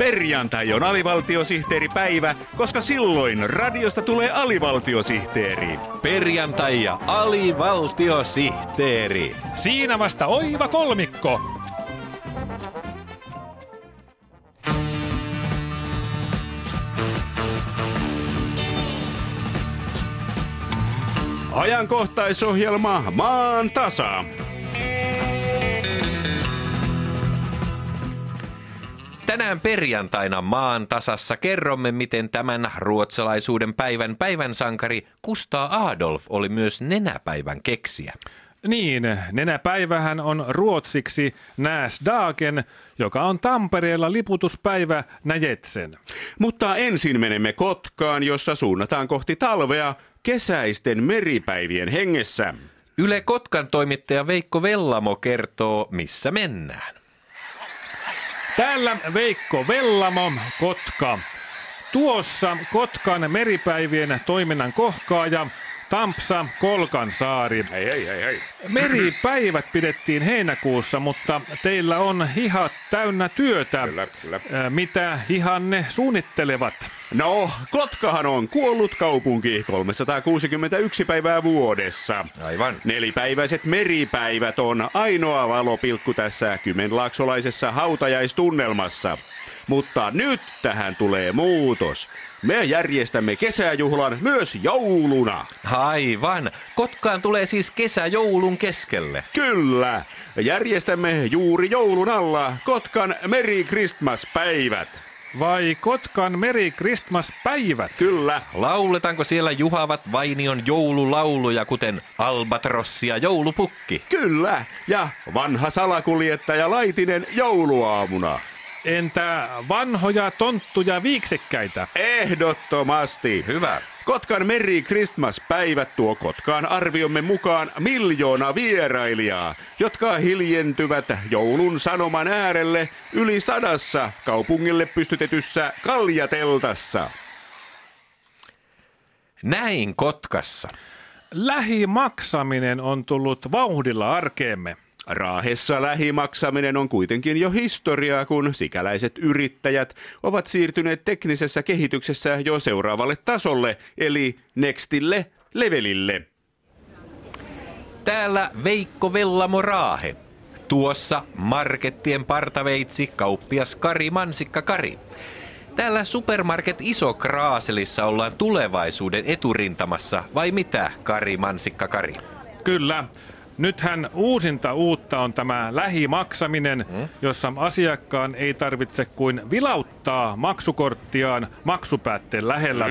Perjantai on alivaltiosihteeripäivä, koska silloin radiosta tulee alivaltiosihteeri. Perjantai ja alivaltiosihteeri. Siinä vasta oiva kolmikko. Ajankohtaisohjelma Maan tasa. Tänään perjantaina maan tasassa kerromme, miten tämän ruotsalaisuuden päivän päivän sankari Kustaa Adolf oli myös nenäpäivän keksiä. Niin, nenäpäivähän on ruotsiksi Näsdagen, joka on Tampereella liputuspäivä Näjetsen. Mutta ensin menemme Kotkaan, jossa suunnataan kohti talvea kesäisten meripäivien hengessä. Yle Kotkan toimittaja Veikko Vellamo kertoo, missä mennään. Täällä Veikko Vellamo, Kotka. Tuossa Kotkan meripäivien toiminnan kohkaaja Tampsa Kolkansaari. Hei, hei, hei, hei. Meripäivät pidettiin heinäkuussa, mutta teillä on hihat täynnä työtä. Kyllä, kyllä. Mitä hihanne suunnittelevat? No, Kotkahan on kuollut kaupunki 361 päivää vuodessa. Aivan. Nelipäiväiset meripäivät on ainoa valopilkku tässä kymenlaaksolaisessa hautajaistunnelmassa. Mutta nyt tähän tulee muutos. Me järjestämme kesäjuhlan myös jouluna. Aivan. Kotkaan tulee siis kesä joulun keskelle. Kyllä, järjestämme juuri joulun alla Kotkan Merry Christmas-päivät. Vai Kotkan Meri Christmas-päivät? Kyllä, Lauletaanko siellä juhavat Vainion joululauluja, kuten Albatrossi ja joulupukki? kyllä. Ja vanha salakuljettaja Laitinen jouluaamuna. Entä vanhoja tonttuja viiksekkäitä? Ehdottomasti. Hyvä. Kotkan Merry Christmas-päivät tuo Kotkaan arviomme mukaan miljoona vierailijaa, jotka hiljentyvät joulun sanoman äärelle yli sadassa kaupungille pystytetyssä kaljateltassa. Näin Kotkassa. Lähimaksaminen on tullut vauhdilla arkeemme. Raahessa lähimaksaminen on kuitenkin jo historiaa, kun sikäläiset yrittäjät ovat siirtyneet teknisessä kehityksessä jo seuraavalle tasolle, eli nextille levelille. Täällä Veikko Vellamo Raahe. Tuossa markettien partaveitsi kauppias Kari Mansikka Kari. Täällä Supermarket Iso Kraaselissa ollaan tulevaisuuden eturintamassa, vai mitä, Kari Mansikka Kari? Kyllä. Nythän uusinta uutta on tämä lähimaksaminen, jossa asiakkaan ei tarvitse kuin vilauttaa maksukorttiaan maksupäätteen lähellä.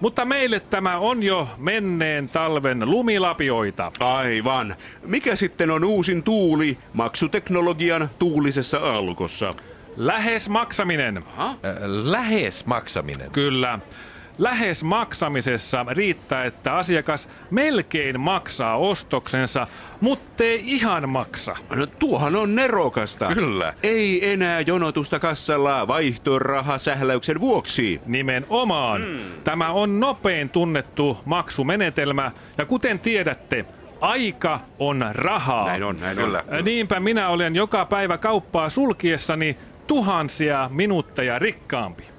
Mutta meille tämä on jo menneen talven lumilapioita. Aivan. Mikä sitten on uusin tuuli maksuteknologian tuulisessa alkossa? Lähes maksaminen. Äh, lähes maksaminen. Kyllä. Lähes maksamisessa riittää, että asiakas melkein maksaa ostoksensa, muttei ihan maksa. No, tuohan on nerokasta. Kyllä. Ei enää jonotusta kassalla vaihtorahasähläyksen vuoksi. Nimenomaan. Tämä on nopein tunnettu maksumenetelmä, ja kuten tiedätte, aika on rahaa. Näin on, näin Kyllä. on. Niinpä minä olen joka päivä kauppaa sulkiessani tuhansia minuutteja rikkaampi.